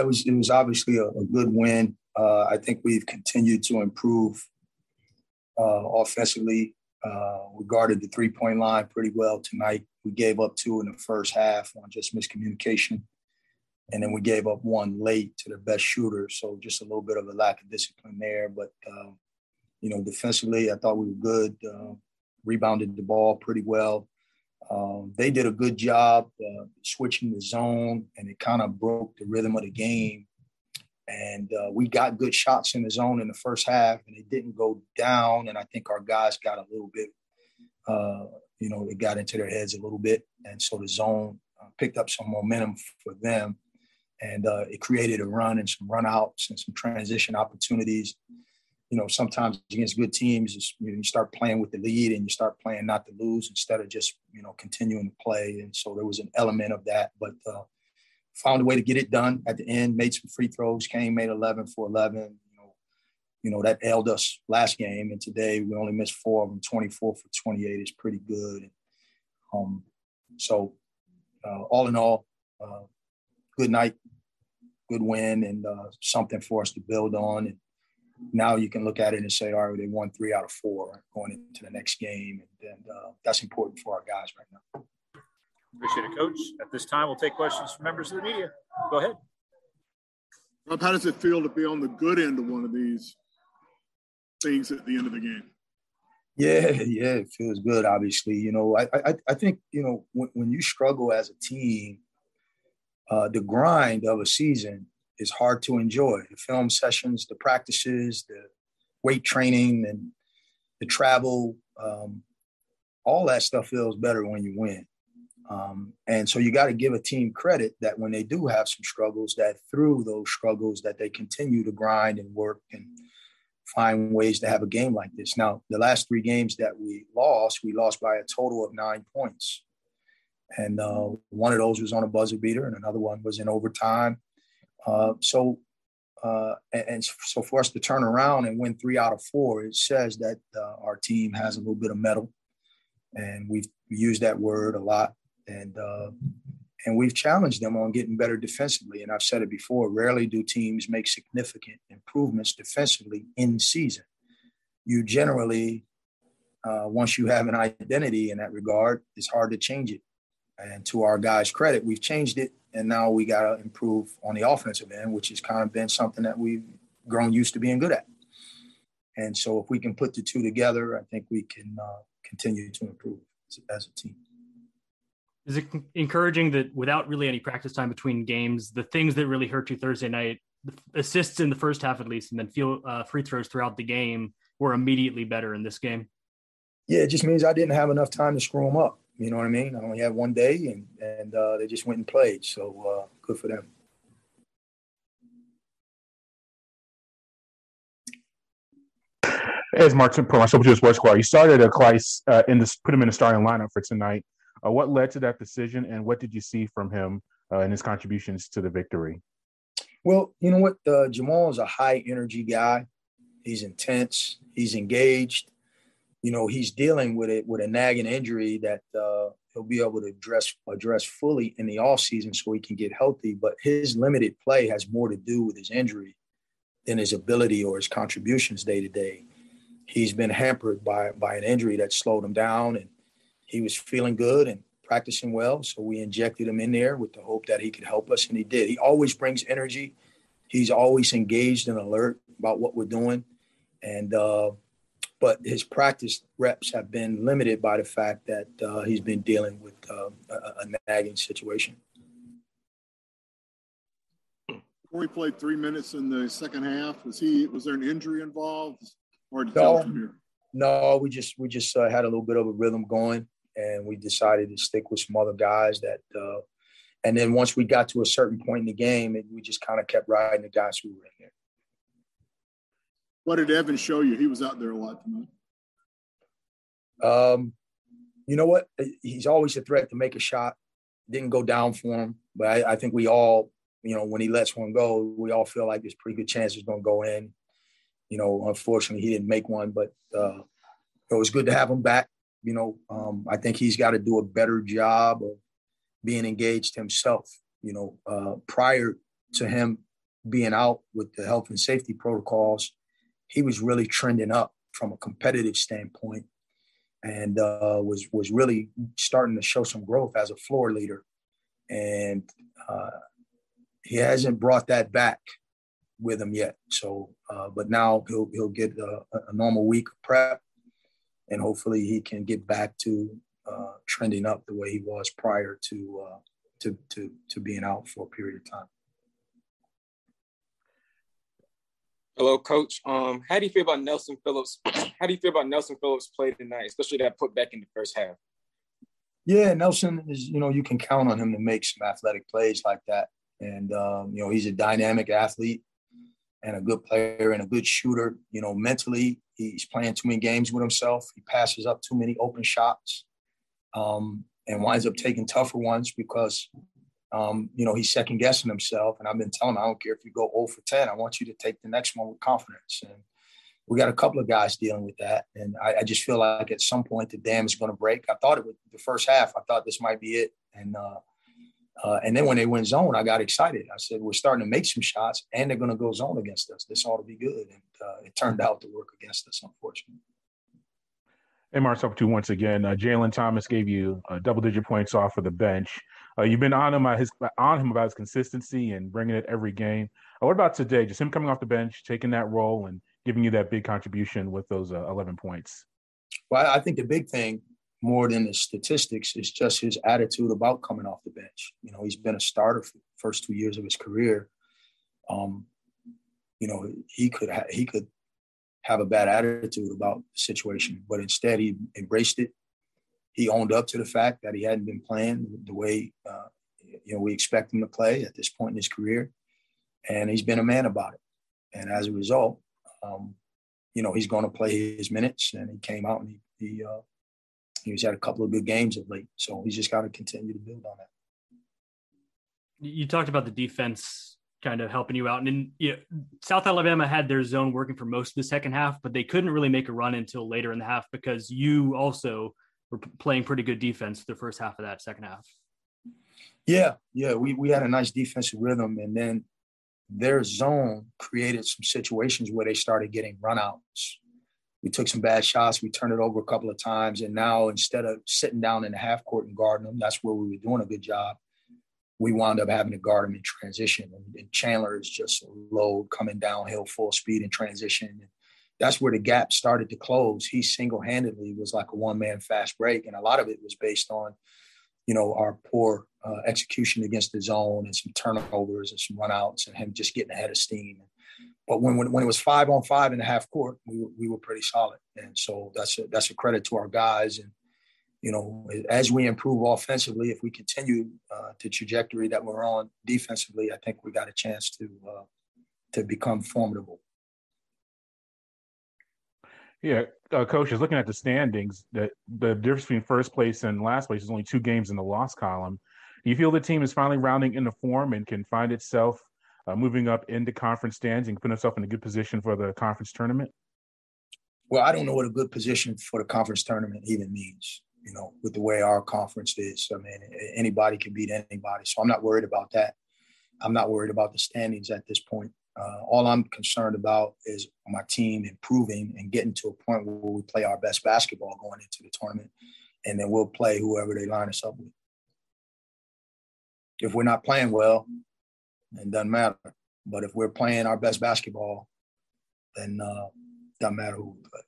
It was it was obviously a, a good win. Uh, I think we've continued to improve uh, offensively. Uh, we guarded the three point line pretty well tonight. We gave up two in the first half on just miscommunication, and then we gave up one late to the best shooter. So just a little bit of a lack of discipline there. But uh, you know, defensively, I thought we were good. Uh, rebounded the ball pretty well. Um, they did a good job uh, switching the zone, and it kind of broke the rhythm of the game. And uh, we got good shots in the zone in the first half, and it didn't go down. And I think our guys got a little bit, uh, you know, it got into their heads a little bit, and so the zone uh, picked up some momentum for them, and uh, it created a run and some runouts and some transition opportunities you know, sometimes against good teams, you, start playing with the lead and you start playing not to lose instead of just, you know, continuing to play. And so there was an element of that, but uh, found a way to get it done at the end, made some free throws, came, made 11 for 11. You know, you know, that ailed us last game. And today we only missed four of them, 24 for 28 is pretty good. Um, so uh, all in all, uh, good night, good win, and uh, something for us to build on. And now you can look at it and say, all right, they won three out of four going into the next game. And, and uh, that's important for our guys right now. Appreciate it, Coach. At this time, we'll take questions from members of the media. Go ahead. Rob, how does it feel to be on the good end of one of these things at the end of the game? Yeah, yeah, it feels good. Obviously, you know, I I, I think you know when, when you struggle as a team, uh, the grind of a season is hard to enjoy. The film sessions, the practices, the weight training, and the travel, um, all that stuff feels better when you win. Um, and so you got to give a team credit that when they do have some struggles, that through those struggles, that they continue to grind and work and find ways to have a game like this. Now, the last three games that we lost, we lost by a total of nine points. And uh, one of those was on a buzzer beater, and another one was in overtime. Uh, so, uh, and, and, so for us to turn around and win three out of four, it says that uh, our team has a little bit of metal, and we've used that word a lot, and uh, and we've challenged them on getting better defensively. And I've said it before: rarely do teams make significant improvements defensively in season. You generally, uh, once you have an identity in that regard, it's hard to change it. And to our guys' credit, we've changed it and now we got to improve on the offensive end, which has kind of been something that we've grown used to being good at. And so, if we can put the two together, I think we can uh, continue to improve as a team. Is it encouraging that without really any practice time between games, the things that really hurt you Thursday night, assists in the first half at least, and then feel, uh, free throws throughout the game, were immediately better in this game? Yeah, it just means I didn't have enough time to screw them up. You know what I mean? I only had one day, and and uh, they just went and played. So uh, good for them. As Mark put myself to sports squad, you started a Clyce uh, in this, put him in the starting lineup for tonight. Uh, what led to that decision, and what did you see from him uh, and his contributions to the victory? Well, you know what, uh, Jamall is a high energy guy. He's intense. He's engaged you know, he's dealing with it with a nagging injury that uh, he'll be able to address address fully in the off season so he can get healthy. But his limited play has more to do with his injury than his ability or his contributions day to day. He's been hampered by by an injury that slowed him down, and he was feeling good and practicing well. So we injected him in there with the hope that he could help us, and he did. He always brings energy. He's always engaged and alert about what we're doing, and uh, but his practice reps have been limited by the fact that uh, he's been dealing with uh, a, a, nagging situation. Before he played three minutes in the second half, was he was there an injury involved? Or no, no, we just we just uh, had a little bit of a rhythm going, and we decided to stick with some other guys that. Uh, and then once we got to a certain point in the game, we just kind of kept riding the guys who were in there. What did Evan show you? He was out there a lot tonight. Um, you know what? He's always a threat to make a shot. Didn't go down for him, but I, I think we all, you know, when he lets one go, we all feel like there's pretty good chance it's going to go in. You know, unfortunately, he didn't make one, but uh, it was good to have him back. You know, um, I think he's got to do a better job of being engaged himself. You know, uh, prior to him being out with the health and safety protocols, he was really trending up from a competitive standpoint and uh, was was really starting to show some growth as a floor leader. And uh, he hasn't brought that back with him yet. So, uh, but now he'll he'll get a, a, normal week of prep, and hopefully he can get back to uh, trending up the way he was prior to uh, to to to being out for a period of time. Hello, Coach. Um, how do you feel about Nelson Phillips? How do you feel about Nelson Phillips play tonight, especially that put back in the first half? Yeah, Nelson is. You know, you can count on him to make some athletic plays like that, and um, you know he's a dynamic athlete and a good player and a good shooter. You know, mentally he's playing too many games with himself. He passes up too many open shots, um, and winds up taking tougher ones because um, you know, he's second guessing himself. And I've been telling him, I don't care if you go 0 for 10, I want you to take the next one with confidence. And we got a couple of guys dealing with that. And I, I just feel like at some point the dam is going to break. I thought it was the first half, I thought this might be it. And, uh, uh, and then when they went zone, I got excited. I said, we're starting to make some shots and they're going to go zone against us. This ought to be good. And uh, it turned out to work against us, unfortunately. Hey, Mark, up to once again. Uh, Jalen Thomas gave you uh, double digit points off of the bench. Uh, you've been on him, his, on him about his consistency and bringing it every game. Uh, what about today? Just him coming off the bench, taking that role, and giving you that big contribution with those uh, 11 points? Well, I think the big thing, more than the statistics, is just his attitude about coming off the bench. You know, he's been a starter for the first two years of his career. Um, you know, he could ha- he could have a bad attitude about the situation, but instead he embraced it he owned up to the fact that he hadn't been playing the way uh, you know we expect him to play at this point in his career, and he's been a man about it. And as a result, um, you know he's going to play his minutes, and he came out and he he, uh, he's had a couple of good games of late. So he's just got to continue to build on that. You talked about the defense kind of helping you out. And you know, South Alabama had their zone working for most of the second half, but they couldn't really make a run until later in the half because you also were playing pretty good defense the first half of that second half. Yeah, yeah, we we had a nice defensive rhythm, and then their zone created some situations where they started getting runouts. We took some bad shots. We turned it over a couple of times, and now instead of sitting down in the half court and guarding them, that's where we were doing a good job. We wound up having to guard them in transition, and, and Chandler is just low coming downhill full speed in transition. That's where the gap started to close. He single handedly was like a one man fast break. And a lot of it was based on, you know, our poor uh, execution against the zone and some turnovers and some runouts and him just getting ahead of steam. But when, when, when it was five on five in the half court, we were, we were pretty solid. And so that's a, that's a credit to our guys. And, you know, as we improve offensively, if we continue uh, the trajectory that we're on defensively, I think we got a chance to, uh, to become formidable. Yeah, uh, coach is looking at the standings. That the difference between first place and last place is only two games in the loss column. Do you feel the team is finally rounding into form and can find itself uh, moving up into conference stands and put itself in a good position for the conference tournament? Well, I don't know what a good position for the conference tournament even means. You know, with the way our conference is, I mean, anybody can beat anybody. So I'm not worried about that. I'm not worried about the standings at this point. Uh, all I'm concerned about is my team improving and getting to a point where we play our best basketball going into the tournament, and then we'll play whoever they line us up with. If we're not playing well, it doesn't matter. But if we're playing our best basketball, then uh, doesn't matter who we play.